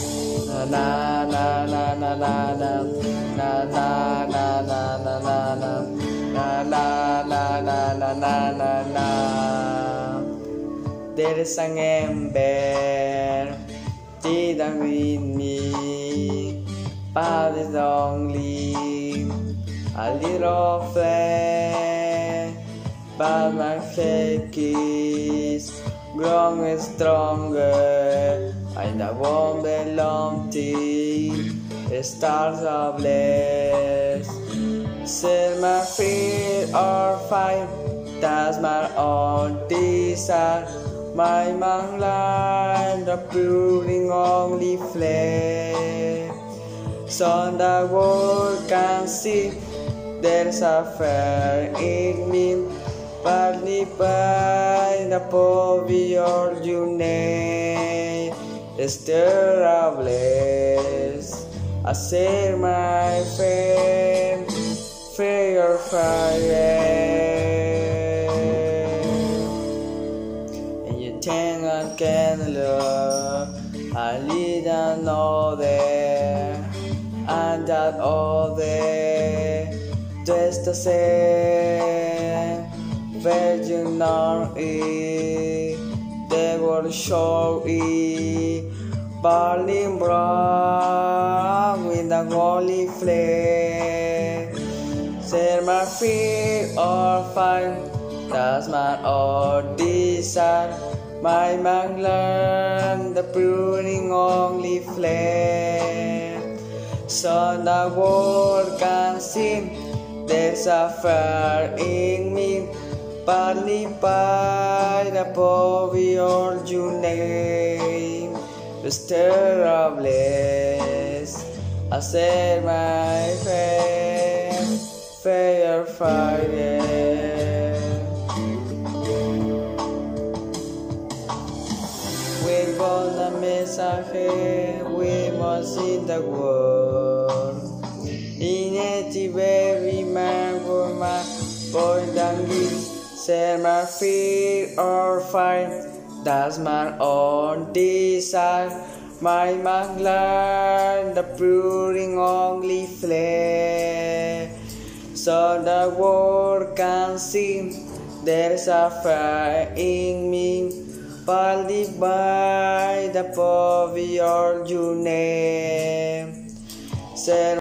Na na na na na na, na na na na na na, na na na na na na There is an ember didn't with me, but it's only a little flame. But my faith is growing stronger. And I won't belong the stars of blessed. Set my feet or fire that's my own desire. My mind the building only flame so the world can see there's a fire in me partly by the poverty of your name It's Esterables. I say, my friend, fear your fire. And you think I can love, I lead and all there, and that all there, just the same, But you know it it burning bright with the holy flame set my feet on fire that's my own desire. My mind learn the burning only flame so the world can see there's a fire in me. Partly above your your name, of bliss. I said my fame, fair fire. We want the message. we must in the world. In it, every man, woman, boy, and girl. Set my feet or fire That's my own desire. My learn the pruning only flame So the world can see There's a fire in me. Partly by the poverty of your name Set